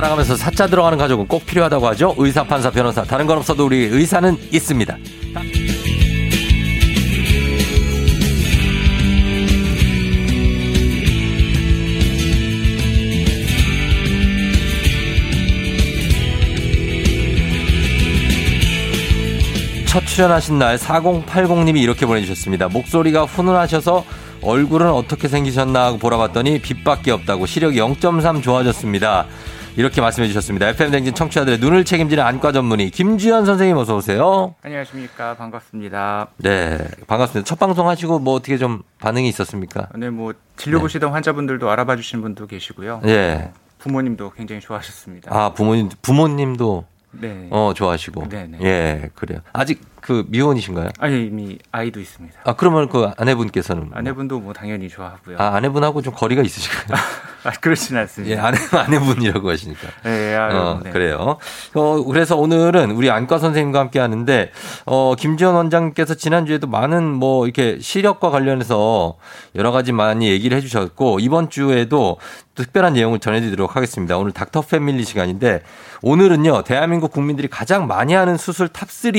살아가면서 사자 들어가는 가족은 꼭 필요하다고 하죠. 의사, 판사, 변호사. 다른 건 없어도 우리 의사는 있습니다. 첫 출연하신 날 4080님이 이렇게 보내주셨습니다. 목소리가 훈훈하셔서 얼굴은 어떻게 생기셨나 하고 보라봤더니 빛밖에 없다고 시력이 0.3 좋아졌습니다. 이렇게 말씀해 주셨습니다. FM댕진 청취자들의 눈을 책임지는 안과 전문의 김주현 선생님 어서 오세요. 안녕하십니까. 반갑습니다. 네, 반갑습니다. 첫 방송 하시고 뭐 어떻게 좀 반응이 있었습니까? 네, 뭐 진료 보시던 환자분들도 알아봐 주신 분도 계시고요. 예. 부모님도 굉장히 좋아하셨습니다. 아, 부모님, 부모님도 네. 어, 좋아하시고. 네 네. 예, 그래요. 아직 그 미혼이신가요? 아니 이미 아이도 있습니다. 아, 그러면 그 아내분께서는 뭐? 아내분도 뭐 당연히 좋아하고요. 아, 아내분하고 좀 거리가 있으실까요? 아, 그렇진 예, 않습니다. 아내, 아내분이라고 하시니까. 네, 아, 어, 네. 그래요. 어, 그래서 오늘은 우리 안과 선생님과 함께 하는데, 어, 김지원 원장님께서 지난 주에도 많은 뭐, 이렇게 시력과 관련해서 여러 가지 많이 얘기를 해주셨고, 이번 주에도 특별한 내용을 전해드리도록 하겠습니다. 오늘 Doctor Family 시간인데, 오늘은요, 대한민국 국민들이 가장 많이 하는 수술 top 3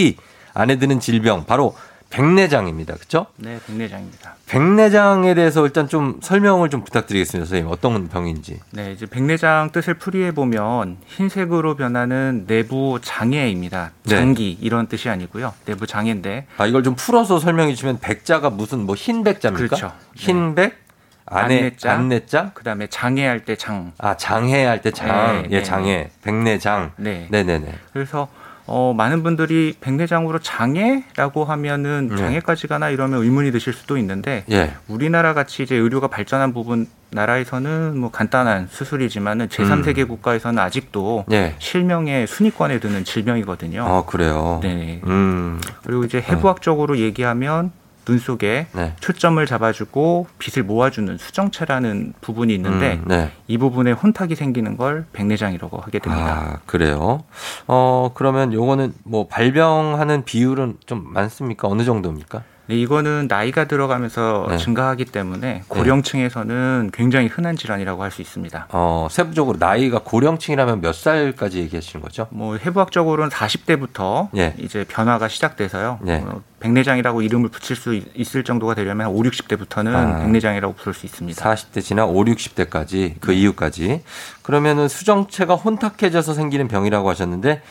안에 드는 질병, 바로 백내장입니다. 그죠? 네, 백내장입니다. 백내장에 대해서 일단 좀 설명을 좀 부탁드리겠습니다. 선생님. 어떤 병인지. 네, 이제 백내장 뜻을 풀이해 보면 흰색으로 변하는 내부 장애입니다. 네. 장기 이런 뜻이 아니고요. 내부 장애인데 아, 이걸 좀 풀어서 설명해 주시면 백자가 무슨 뭐 흰백자입니까? 그렇죠. 흰백, 안에 안내자. 안내자, 그다음에 장애할 때 장. 아 장해할 때 장, 네, 예 네. 백내장, 네. 네, 네, 네. 그래서 어, 많은 분들이 백내장으로 장애라고 하면은 네. 장애까지 가나 이러면 의문이 드실 수도 있는데 예, 우리나라 같이 이제 의료가 발전한 부분 나라에서는 뭐 간단한 수술이지만은 제3세계 국가에서는 아직도 예. 실명의 순위권에 드는 질병이거든요. 어 그래요. 네. 음, 그리고 이제 해부학적으로 얘기하면 눈 속에 네. 초점을 잡아주고 빛을 모아주는 수정체라는 부분이 있는데 음, 네. 이 부분에 혼탁이 생기는 걸 백내장이라고 하게 됩니다. 아 그래요. 어 그러면 요거는 뭐 발병하는 비율은 좀 많습니까? 어느 정도입니까? 네, 이거는 나이가 들어가면서 네. 증가하기 때문에 고령층에서는 굉장히 흔한 질환이라고 할 수 있습니다. 어 세부적으로 나이가 고령층이라면 몇 살까지 얘기하시는 거죠? 뭐 해부학적으로는 40대부터 예. 이제 변화가 시작돼서요. 예. 어, 백내장이라고 이름을 붙일 수 있- 있을 정도가 되려면 한 5, 60대부터는 아. 백내장이라고 부를 수 있습니다. 40대 지나 5, 60대까지 그 네. 이후까지 그러면은 수정체가 혼탁해져서 생기는 병이라고 하셨는데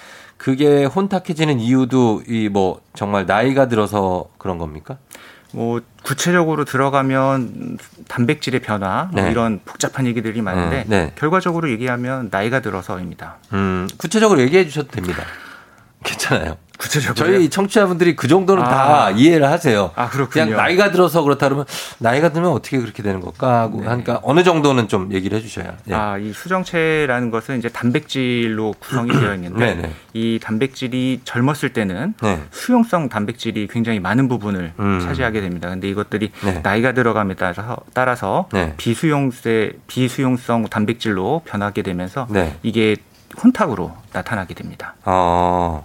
그게 혼탁해지는 이유도 이 뭐 정말 나이가 들어서 그런 겁니까? 뭐 구체적으로 들어가면 단백질의 변화 뭐 네. 이런 복잡한 얘기들이 많은데 음, 네. 결과적으로 얘기하면 나이가 들어서입니다. 음, 구체적으로 얘기해 주셔도 됩니다. 괜찮아요. 구체적으로 저희 청취자분들이 그 정도는 다 아. 이해를 하세요. 아 그렇군요. 그냥 나이가 들어서 그렇다 그러면 나이가 들면 어떻게 그렇게 되는 걸까 하고 네. 하니까 어느 정도는 좀 얘기를 해 주셔야. 예. 아, 이 수정체라는 것은 이제 단백질로 구성이 되어 있는데 네네. 이 단백질이 젊었을 때는 네. 수용성 단백질이 굉장히 많은 부분을 음. 차지하게 됩니다. 근데 이것들이 네. 나이가 들어감에 따라서, 따라서 네. 비수용세 비수용성 단백질로 변하게 되면서 네. 이게 혼탁으로 나타나게 됩니다. 어.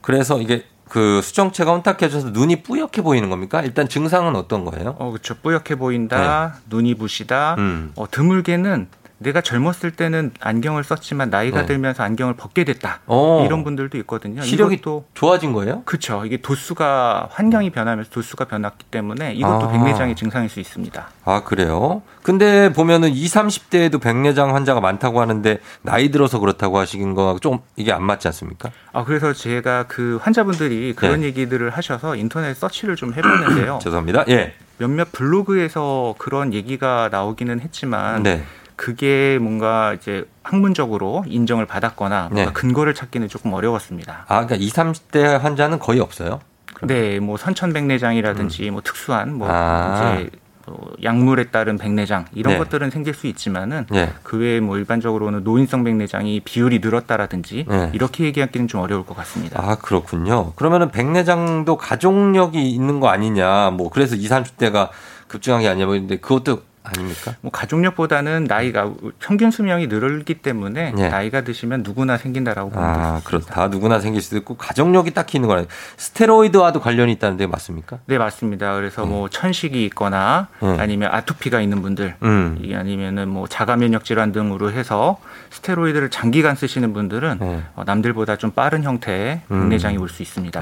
그래서 이게 그 수정체가 혼탁해져서 눈이 뿌옇게 보이는 겁니까? 일단 증상은 어떤 거예요? 어, 그렇죠. 뿌옇게 보인다, 눈이 부시다. 네. 음. 어, 드물게는 내가 젊었을 때는 안경을 썼지만 나이가 네. 들면서 안경을 벗게 됐다. 어. 이런 분들도 있거든요. 시력이 이것도 좋아진 거예요? 그렇죠. 이게 도수가 환경이 변하면서 도수가 변했기 때문에 이것도 아. 백내장의 증상일 수 있습니다. 아, 그래요? 근데 보면은 20, 30대에도 백내장 환자가 많다고 하는데 나이 들어서 그렇다고 하시는 거하고 좀 이게 안 맞지 않습니까? 아 그래서 제가 그 환자분들이 그런 네. 얘기들을 하셔서 인터넷 서치를 좀 해봤는데요. 죄송합니다. 예. 몇몇 블로그에서 그런 얘기가 나오기는 했지만 네. 그게 뭔가 이제 학문적으로 인정을 받았거나 뭔가 네. 근거를 찾기는 조금 어려웠습니다. 아, 그러니까 20, 30대 환자는 거의 없어요? 네, 뭐 선천백내장이라든지 뭐 특수한 뭐 음. 아. 이제 뭐 약물에 따른 백내장 이런 네. 것들은 생길 수 있지만은 예. 그 외에 뭐 일반적으로는 노인성 백내장이 비율이 늘었다라든지 네. 이렇게 얘기하기는 좀 어려울 것 같습니다. 아, 그렇군요. 그러면은 백내장도 가족력이 있는 거 아니냐. 뭐 그래서 20, 30대가 급증한 게 아니냐. 뭐 근데 그것도 아닙니까? 뭐 가족력보다는 나이가 평균 수명이 늘기 때문에 네. 나이가 드시면 누구나 생긴다라고 아, 되겠습니다. 그렇다. 누구나 생길 수도 있고 가족력이 딱히 있는 거아요 스테로이드와도 관련이 있다는데 맞습니까? 네 맞습니다. 그래서 뭐 천식이 있거나 음. 아니면 아토피가 있는 분들 음. 이 아니면은 뭐 자가 면역 질환 등으로 해서 스테로이드를 장기간 쓰시는 분들은 네. 어, 남들보다 좀 빠른 형태의 음. 백내장이 올 수 있습니다.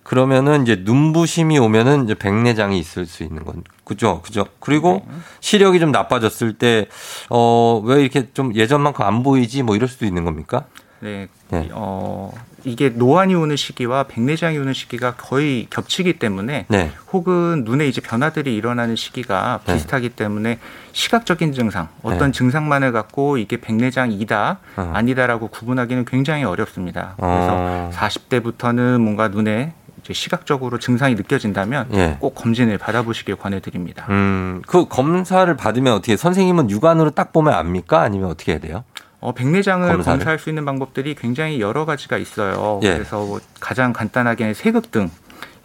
음. 그러면은 이제 눈부심이 오면은 이제 백내장이 있을 수 있는 건 그죠, 그죠. 그리고 네. 시력이 좀 나빠졌을 때 어 왜 이렇게 좀 예전만큼 안 보이지 뭐 이럴 수도 있는 겁니까? 네. 네. 어, 이게 노안이 오는 시기와 백내장이 오는 시기가 거의 겹치기 때문에 네. 혹은 눈에 이제 변화들이 일어나는 시기가 네. 비슷하기 때문에 시각적인 증상, 어떤 네. 증상만을 갖고 이게 백내장이다, 어. 아니다라고 구분하기는 굉장히 어렵습니다. 그래서 어. 40대부터는 뭔가 눈에 시각적으로 증상이 느껴진다면 예. 꼭 검진을 받아보시길 권해드립니다. 음, 그 검사를 받으면 어떻게 선생님은 육안으로 딱 보면 압니까? 아니면 어떻게 해야 돼요? 어, 백내장을 검사를? 검사할 수 있는 방법들이 굉장히 여러 가지가 있어요. 예. 그래서 뭐 가장 간단하게는 세극등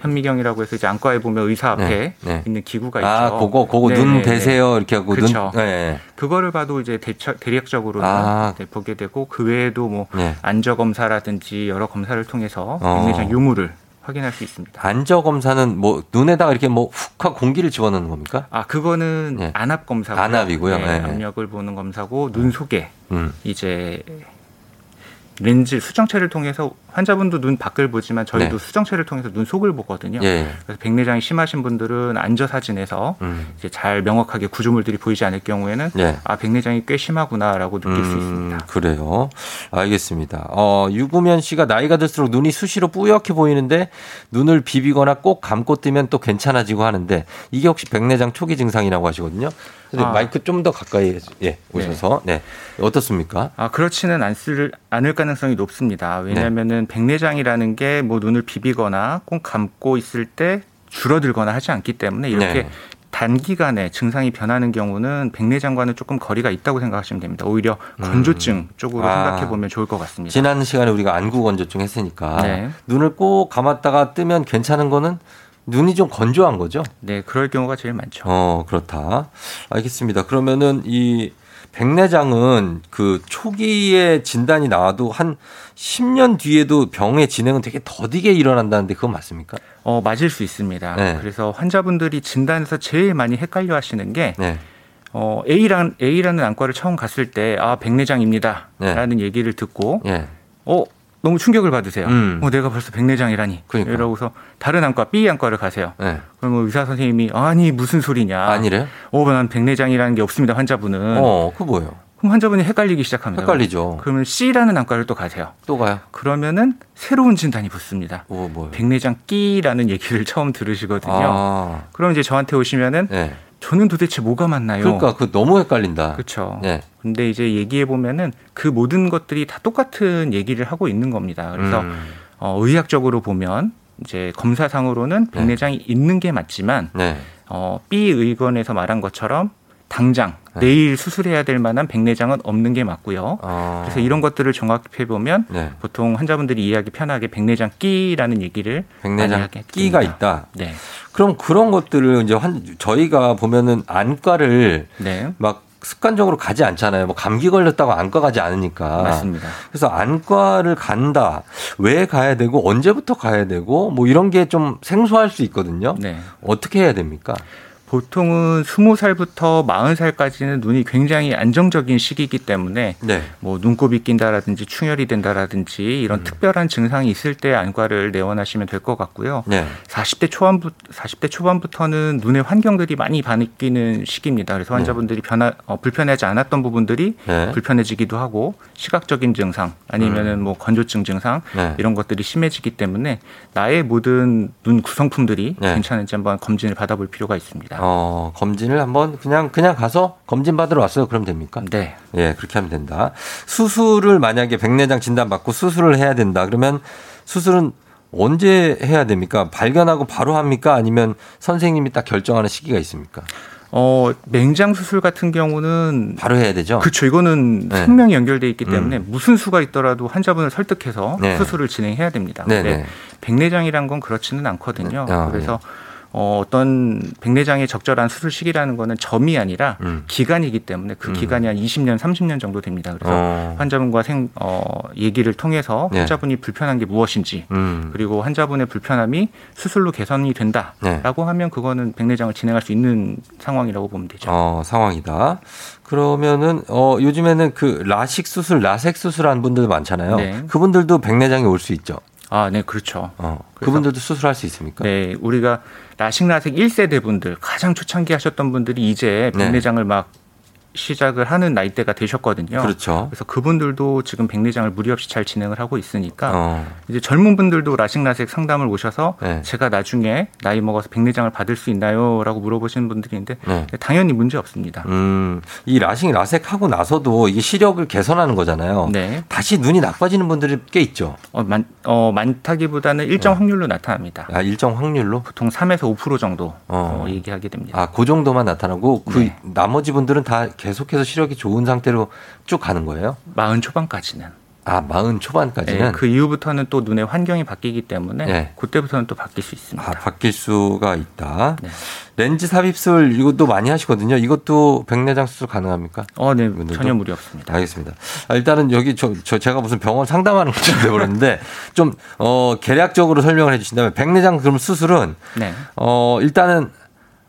현미경이라고 해서 이제 안과에 보면 의사 앞에 네, 네. 있는 기구가 아, 있죠. 그거 그거 네, 눈 네, 네. 대세요 이렇게 하고 그쵸. 눈 네. 그거를 봐도 이제 대처, 대략적으로 아. 네, 보게 되고 그 외에도 뭐 네. 안저 검사라든지 여러 검사를 통해서 어. 백내장 유무를 확인할 수 있습니다. 안저 검사는 뭐 눈에다가 이렇게 뭐 훅 하고 공기를 집어넣는 겁니까? 아 그거는 네. 안압 검사고 안압이고요. 네. 압력을 보는 검사고 눈 속에 음. 이제 렌즈 수정체를 통해서 환자분도 눈 밖을 보지만 저희도 네. 수정체를 통해서 눈 속을 보거든요. 예. 그래서 백내장이 심하신 분들은 안저 사진에서 음. 이제 잘 명확하게 구조물들이 보이지 않을 경우에는 예. 아 백내장이 꽤 심하구나라고 느낄 수 있습니다. 음, 그래요. 알겠습니다. 어, 유구면 씨가 나이가 들수록 눈이 수시로 뿌옇게 보이는데 눈을 비비거나 꼭 감고 뜨면 또 괜찮아지고 하는데 이게 혹시 백내장 초기 증상이라고 하시거든요. 아. 마이크 좀 더 가까이 예, 오셔서 네. 어떻습니까? 아 그렇지는 않을, 않을 가능성이 높습니다. 네. 왜냐하면은 백내장이라는 게 뭐 눈을 비비거나 꼭 감고 있을 때 줄어들거나 하지 않기 때문에 이렇게 네. 단기간에 증상이 변하는 경우는 백내장과는 조금 거리가 있다고 생각하시면 됩니다. 오히려 건조증 쪽으로 아. 생각해 보면 좋을 것 같습니다. 지난 시간에 우리가 안구 건조증 했으니까 네. 눈을 꼭 감았다가 뜨면 괜찮은 거는 눈이 좀 건조한 거죠? 네, 그럴 경우가 제일 많죠. 어, 그렇다. 알겠습니다. 그러면은 이 백내장은 그 초기에 진단이 나와도 한 10년 뒤에도 병의 진행은 되게 더디게 일어난다는데 그건 맞습니까? 어, 맞을 수 있습니다. 네. 그래서 환자분들이 진단에서 제일 많이 헷갈려 하시는 게 네. 어, A란, A라는 안과를 처음 갔을 때, 아, 백내장입니다. 네. 라는 얘기를 듣고, 예. 어, 너무 충격을 받으세요. 음. 어, 내가 벌써 백내장이라니. 그러니까. 이러고서 다른 안과, B 안과를 가세요. 예. 그러면 의사 선생님이, 아니, 무슨 소리냐. 아니래요? 어, 난 백내장이라는 게 없습니다, 환자분은. 어, 그 뭐예요? 그럼 환자분이 헷갈리기 시작합니다. 헷갈리죠. 그러면 C라는 안과를 또 가세요. 또 가요? 그러면은 새로운 진단이 붙습니다. 오? 백내장 끼라는 얘기를 처음 들으시거든요. 아, 그럼 이제 저한테 오시면은 네. 저는 도대체 뭐가 맞나요? 그러니까 그 너무 헷갈린다. 그렇죠. 네. 근데 이제 얘기해 보면은 그 모든 것들이 다 똑같은 얘기를 하고 있는 겁니다. 그래서 음, 어, 의학적으로 보면 이제 검사상으로는 네. 백내장이 있는 게 맞지만 네. 어, B 의견에서 말한 것처럼 당장 네. 내일 수술해야 될 만한 백내장은 없는 게 맞고요. 어, 그래서 이런 것들을 종합해 보면 네. 보통 환자분들이 이해하기 편하게 백내장 끼라는 얘기를 백내장 끼가. 있다. 네, 그럼 그런 것들을 이제 환, 저희가 보면은 안과를 네, 막 습관적으로 가지 않잖아요. 뭐 감기 걸렸다고 안과 가지 않으니까. 맞습니다. 그래서 안과를 간다. 왜 가야 되고 언제부터 가야 되고 뭐 이런 게 좀 생소할 수 있거든요. 네. 어떻게 해야 됩니까? 보통은 20살부터 40살까지는 눈이 굉장히 안정적인 시기이기 때문에 네. 뭐 눈곱이 낀다라든지 충혈이 된다라든지 이런 특별한 증상이 있을 때 안과를 내원하시면 될 것 같고요. 네. 40대 초반부 40대 초반부터는 눈의 환경들이 많이 바뀌는 시기입니다. 그래서 환자분들이 변화 어, 불편하지 않았던 부분들이 네. 불편해지기도 하고 시각적인 증상 아니면은 뭐 건조증 증상 네. 이런 것들이 심해지기 때문에 나의 모든 눈 구성품들이 네. 괜찮은지 한번 검진을 받아볼 필요가 있습니다. 어, 검진을 한번 그냥 그냥 가서 검진 받으러 왔어요. 그럼 됩니까? 네. 예, 그렇게 하면 된다. 수술을 만약에 백내장 진단 받고 수술을 해야 된다. 그러면 수술은 언제 해야 됩니까? 발견하고 바로 합니까? 아니면 선생님이 딱 결정하는 시기가 있습니까? 어, 맹장 수술 같은 경우는 바로 해야 되죠? 그렇죠. 이거는 네. 생명이 연결돼 있기 음. 때문에 무슨 수가 있더라도 환자분을 설득해서 네. 수술을 진행해야 됩니다. 네네. 근데 백내장이란 건 그렇지는 않거든요. 네. 아, 그래서 어, 어떤 백내장의 적절한 수술 시기라는 거는 점이 아니라 음. 기간이기 때문에 그 음. 기간이 한 20년, 30년 정도 됩니다. 그래서 어. 환자분과 생, 어, 얘기를 통해서 네. 환자분이 불편한 게 무엇인지 음. 그리고 환자분의 불편함이 수술로 개선이 된다라고 네. 하면 그거는 백내장을 진행할 수 있는 상황이라고 보면 되죠. 어, 상황이다. 그러면은 어 요즘에는 그 라식 수술, 라섹 수술하는 분들 많잖아요. 네. 그분들도 백내장이 올 수 있죠. 아, 네, 그렇죠. 어, 그분들도 수술할 수 있습니까? 네, 우리가 라식 라섹 1세대 분들 가장 초창기 하셨던 분들이 이제 네. 백내장을 네. 막 시작을 하는 나이대가 되셨거든요. 그렇죠. 그래서 그분들도 지금 백내장을 무리 없이 잘 진행을 하고 있으니까 어. 이제 젊은 분들도 라식라섹 상담을 오셔서 네. 제가 나중에 나이 먹어서 백내장을 받을 수 있나요?라고 물어보시는 분들이 있는데 네. 당연히 문제 없습니다. 음, 이 라식 라섹 하고 나서도 이게 시력을 개선하는 거잖아요. 네. 다시 눈이 나빠지는 분들이 꽤 있죠. 어, 많, 어, 많다기보다는 일정 네. 확률로 나타납니다. 아, 일정 확률로? 보통 3에서 5% 정도 어. 어. 얘기하게 됩니다. 아, 그 정도만 나타나고 그 네. 나머지 분들은 다 계속해서 시력이 좋은 상태로 쭉 가는 거예요? 마흔 초반까지는. 아, 마흔 초반까지는? 네, 그 이후부터는 또 눈의 환경이 바뀌기 때문에 네. 그때부터는 또 바뀔 수 있습니다. 아, 바뀔 수가 있다. 네. 렌즈 삽입술 이것도 많이 하시거든요. 이것도 백내장 수술 가능합니까? 어, 네. 이분들도? 전혀 무리 없습니다. 알겠습니다. 아, 일단은 여기 저, 저 제가 무슨 병원 상담하는 것처럼 돼버렸는데 좀, 어, 계략적으로 설명을 해 주신다면 백내장 그럼 수술은 네. 어, 일단은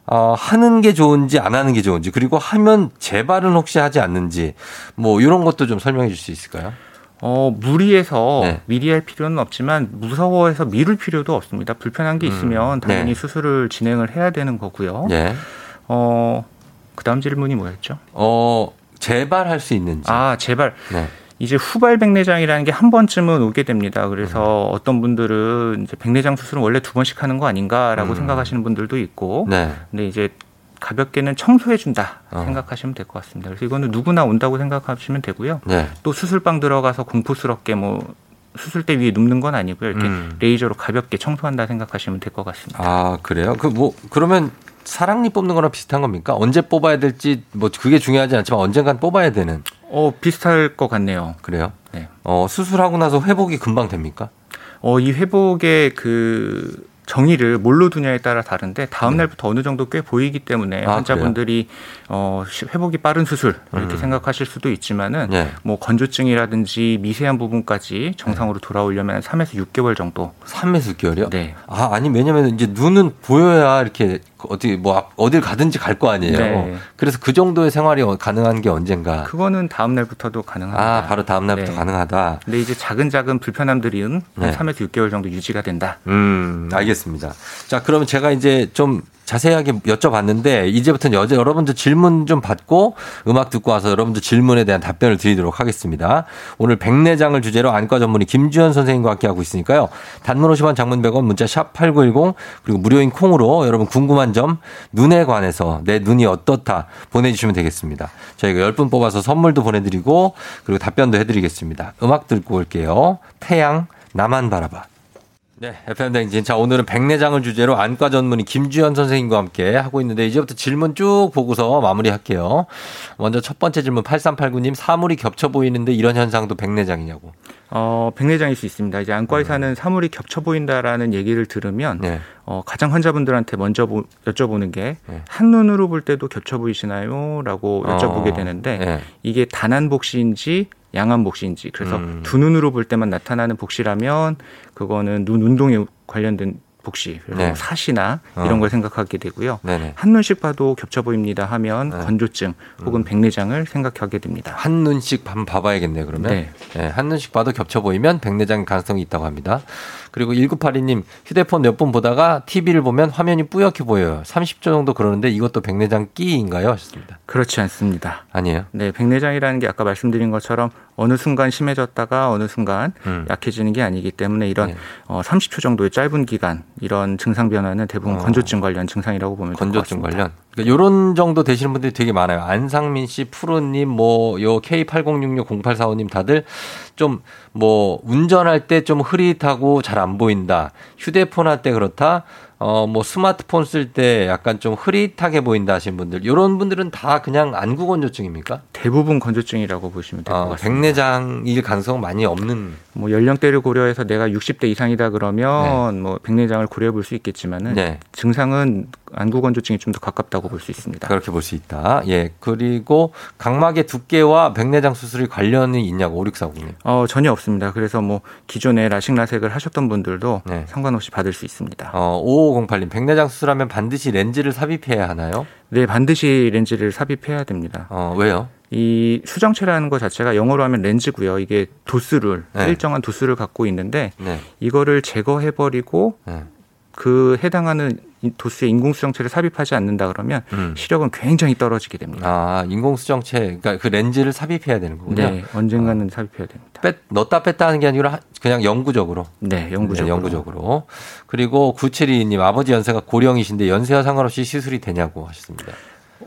어, 하는 게 좋은지 안 하는 게 좋은지 그리고 하면 재발은 혹시 하지 않는지 뭐 이런 것도 좀 설명해 줄 수 있을까요? 어, 무리해서 네. 미리 할 필요는 없지만 무서워해서 미룰 필요도 없습니다. 불편한 게 음. 있으면 음. 당연히 네. 수술을 진행을 해야 되는 거고요. 네. 어, 그다음 질문이 뭐였죠? 어, 재발할 수 있는지. 아, 재발. 네. 이제 후발 백내장이라는 게 한 번쯤은 오게 됩니다. 그래서 음. 어떤 분들은 이제 백내장 수술은 원래 두 번씩 하는 거 아닌가라고 음. 생각하시는 분들도 있고, 네. 근데 이제 가볍게는 청소해 준다 어. 생각하시면 될 것 같습니다. 그래서 이거는 누구나 온다고 생각하시면 되고요. 네. 또 수술방 들어가서 공포스럽게 뭐 수술대 위에 눕는 건 아니고요. 이렇게 음. 레이저로 가볍게 청소한다 생각하시면 될 것 같습니다. 아 그래요? 그 뭐 그러면 사랑니 뽑는 거랑 비슷한 겁니까? 언제 뽑아야 될지 뭐 그게 중요하지 않지만 언젠간 뽑아야 되는. 어 비슷할 것 같네요. 그래요? 네. 어 수술하고 나서 회복이 금방 됩니까? 어 이 회복의 그 정의를 뭘로 두냐에 따라 다른데 다음 네. 날부터 어느 정도 꽤 보이기 때문에 아, 환자분들이 어 회복이 빠른 수술 이렇게 음. 생각하실 수도 있지만은 네. 뭐 건조증이라든지 미세한 부분까지 정상으로 돌아오려면 3에서 6개월 정도. 3에서 6개월이요? 네. 아, 아니 왜냐면 이제 눈은 보여야 이렇게 어디 뭐 어딜 가든지 갈 거 아니에요. 네. 그래서 그 정도의 생활이 가능한 게 언젠가. 그거는 다음 날부터도 가능하다. 아, 바로 다음 날부터 네. 가능하다. 근데 이제 작은 작은 불편함들은 네. 3에서 6개월 정도 유지가 된다. 음, 알겠습니다. 자, 그러면 제가 이제 좀 자세하게 여쭤봤는데 이제부터는 여자 여러분들 질문 좀 받고 음악 듣고 와서 여러분들 질문에 대한 답변을 드리도록 하겠습니다. 오늘 백내장을 주제로 안과 전문의 김주현 선생님과 함께 하고 있으니까요. 단문 50원 장문 100원 문자 샵 8910 그리고 무료인 콩으로 여러분 궁금한 점 눈에 관해서 내 눈이 어떻다 보내주시면 되겠습니다. 저희가 10분 뽑아서 선물도 보내드리고 그리고 답변도 해드리겠습니다. 음악 듣고 올게요. 태양 나만 바라봐. 네, FM 댕진. 자, 오늘은 백내장을 주제로 안과 전문의 김주현 선생님과 함께 하고 있는데 이제부터 질문 쭉 보고서 마무리할게요. 먼저 첫 번째 질문 8389님 사물이 겹쳐 보이는데 이런 현상도 백내장이냐고. 어, 백내장일 수 있습니다. 이제 안과 의사는 음. 사물이 겹쳐 보인다라는 얘기를 들으면 네. 어, 가장 환자분들한테 먼저 보, 여쭤보는 게 네. 한눈으로 볼 때도 겹쳐 보이시나요? 라고 여쭤보게 어, 되는데 네. 이게 단한 복시인지 양한 복시인지 그래서 음. 두 눈으로 볼 때만 나타나는 복시라면 그거는 눈 운동에 관련된 복시, 그래서 네. 사시나 어. 이런 걸 생각하게 되고요. 네네. 한 눈씩 봐도 겹쳐 보입니다 하면 네. 건조증 혹은 음. 백내장을 생각하게 됩니다. 한 눈씩 한번 봐봐야겠네요. 그러면 네. 네. 한눈씩 봐도 겹쳐 보이면 백내장 가능성이 있다고 합니다. 그리고 1982님 휴대폰 몇 번 보다가 TV를 보면 화면이 뿌옇게 보여요. 30초 정도 그러는데 이것도 백내장 끼인가요? 하셨습니다. 그렇지 않습니다. 아니에요. 네, 백내장이라는 게 아까 말씀드린 것처럼 어느 순간 심해졌다가 어느 순간 음. 약해지는 게 아니기 때문에 이런 네. 어, 30초 정도의 짧은 기간 이런 증상 변화는 대부분 어. 건조증 관련 증상이라고 보면 될 것 같습니다. 건조증 관련. 그러니까 이런 정도 되시는 분들이 되게 많아요. 안상민 씨, 푸르님, 뭐, 요 K80660845님 다들 좀 뭐, 운전할 때 좀 흐릿하고 잘 안 보인다. 휴대폰 할 때 그렇다. 어, 뭐 스마트폰 쓸 때 약간 좀 흐릿하게 보인다 하신 분들, 이런 분들은 다 그냥 안구 건조증입니까? 대부분 건조증이라고 보시면 될것 어, 같습니다. 백내장일 가능성은 많이 없는. 뭐 연령대를 고려해서 내가 60대 이상이다 그러면 네. 뭐 백내장을 고려해 볼 수 있겠지만은 네. 증상은 안구 건조증이 좀 더 가깝다고 볼 수 있습니다. 그렇게 볼 수 있다. 예. 그리고 각막의 두께와 백내장 수술이 관련이 있냐고 5640님. 어, 전혀 없습니다. 그래서 뭐 기존에 라식 라섹을 하셨던 분들도 네. 상관없이 받을 수 있습니다. 어, 5508님. 백내장 수술하면 반드시 렌즈를 삽입해야 하나요? 네, 반드시 렌즈를 삽입해야 됩니다. 어, 왜요? 이 수정체라는 것 자체가 영어로 하면 렌즈고요. 이게 도수를 네. 일정한 도수를 갖고 있는데 네. 이거를 제거해 버리고 네. 그 해당하는 도수의 인공수정체를 삽입하지 않는다 그러면 음. 시력은 굉장히 떨어지게 됩니다. 아, 인공수정체, 그러니까 그 렌즈를 삽입해야 되는 거군요. 네, 언젠가는 아. 삽입해야 됩니다. 뺐, 넣었다 뺐다 하는 게 아니라 그냥 영구적으로. 네, 영구적으로. 네, 영구적으로. 그리고 구칠이님 아버지 연세가 고령이신데 연세와 상관없이 시술이 되냐고 하셨습니다.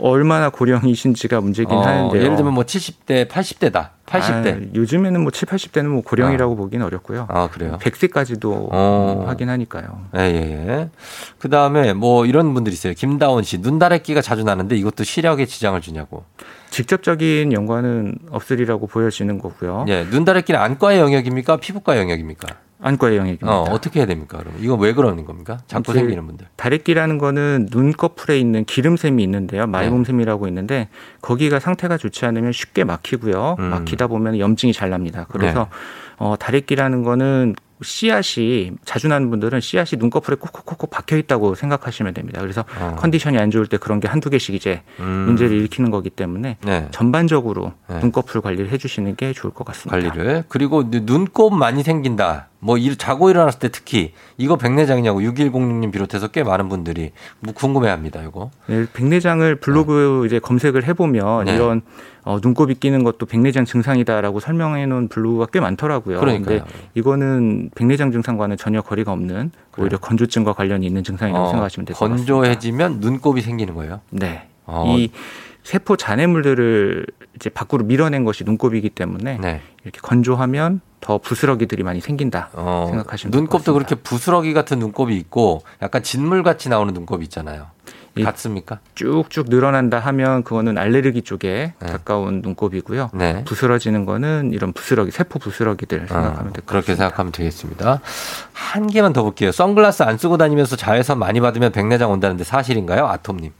얼마나 고령이신지가 문제긴 어, 하는데요. 예를 들면 뭐 70대, 80대다. 80대. 아, 요즘에는 뭐 7, 80대는 뭐 고령이라고 아. 보기는 어렵고요. 아, 그래요? 100세까지도 어. 확인하니까요. 예, 예, 예. 그 다음에 뭐 이런 분들 있어요. 김다원 씨. 눈다래끼가 자주 나는데 이것도 시력에 지장을 주냐고. 직접적인 연관은 없으리라고 보여지는 거고요. 예. 눈다래끼는 안과의 영역입니까? 피부과 영역입니까? 안과의 영역입니다. 어, 어떻게 해야 됩니까? 그럼 이건 왜 그러는 겁니까? 자꾸 생기는 분들. 다래끼라는 거는 눈꺼풀에 있는 기름샘이 있는데요. 마이봄샘이라고 있는데 거기가 상태가 좋지 않으면 쉽게 막히고요. 음. 막히다 보면 염증이 잘 납니다. 그래서 네. 어, 다래끼라는 거는 씨앗이 자주 나는 분들은 씨앗이 눈꺼풀에 콕콕콕콕 박혀 있다고 생각하시면 됩니다. 그래서 어. 컨디션이 안 좋을 때 그런 게 한두 개씩 이제 음. 문제를 일으키는 거기 때문에 네. 전반적으로 네. 눈꺼풀 관리를 해 주시는 게 좋을 것 같습니다. 관리를 그리고 눈곱 많이 생긴다. 뭐 자고 일어났을 때 특히 이거 백내장이냐고 6106님 비롯해서 꽤 많은 분들이 뭐 궁금해합니다. 이거. 네, 백내장을 블로그 네. 이제 검색을 해보면 네. 이런 어, 눈곱이 끼는 것도 백내장 증상이다라고 설명해 놓은 블로그가 꽤 많더라고요. 그런데 이거는 백내장 증상과는 전혀 거리가 없는 오히려 건조증과 관련이 있는 증상이라고 어, 생각하시면 될 것 같습니다. 건조해지면 눈곱이 생기는 거예요? 네. 어. 이 세포 잔해물들을 이제 밖으로 밀어낸 것이 눈곱이기 때문에 네. 이렇게 건조하면 더 부스러기들이 많이 생긴다 어, 생각하시면 눈곱도 그렇게 부스러기 같은 눈곱이 있고 약간 진물 같이 나오는 눈곱이 있잖아요. 같습니까? 쭉쭉 늘어난다 하면 그거는 알레르기 쪽에 네. 가까운 눈곱이고요. 네. 부스러지는 거는 이런 부스러기, 세포 부스러기들 아, 생각하면 될것 같습니다. 그렇게 생각하면 되겠습니다. 한 개만 더 볼게요. 선글라스 안 쓰고 다니면서 자외선 많이 받으면 백내장 온다는데 사실인가요? 아톰님.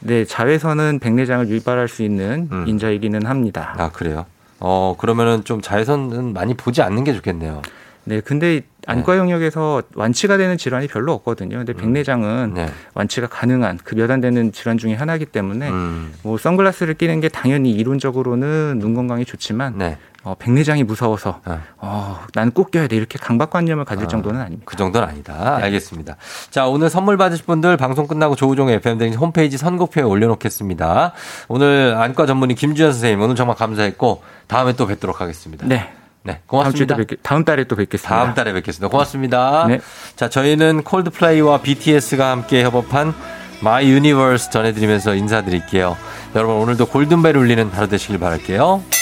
네, 자외선은 백내장을 유발할 수 있는 음. 인자이기는 합니다. 아, 그래요? 어, 그러면은 좀 자외선은 많이 보지 않는 게 좋겠네요. 네, 근데 안과 네. 영역에서 완치가 되는 질환이 별로 없거든요. 근데 음. 백내장은 네. 완치가 가능한 그 몇 안 되는 질환 중에 하나이기 때문에 음. 뭐 선글라스를 끼는 게 당연히 이론적으로는 눈 건강에 좋지만 네. 어, 백내장이 무서워서 네. 어, 난꼭 껴야 돼 이렇게 강박관념을 가질 아, 정도는 아닙니다. 그 정도는 아니다. 네. 알겠습니다. 자 오늘 선물 받으실 분들 방송 끝나고 조우종의 FM 등 홈페이지 선곡표에 올려놓겠습니다. 오늘 안과 전문의 김주현 선생님 오늘 정말 감사했고 다음에 또 뵙도록 하겠습니다. 네. 네, 고맙습니다. 다음, 다음 달에 또 뵙겠습니다. 다음 달에 뵙겠습니다. 고맙습니다. 네. 자, 저희는 Coldplay와 BTS가 함께 협업한 My Universe 전해드리면서 인사드릴게요. 여러분 오늘도 골든벨 울리는 하루 되시길 바랄게요.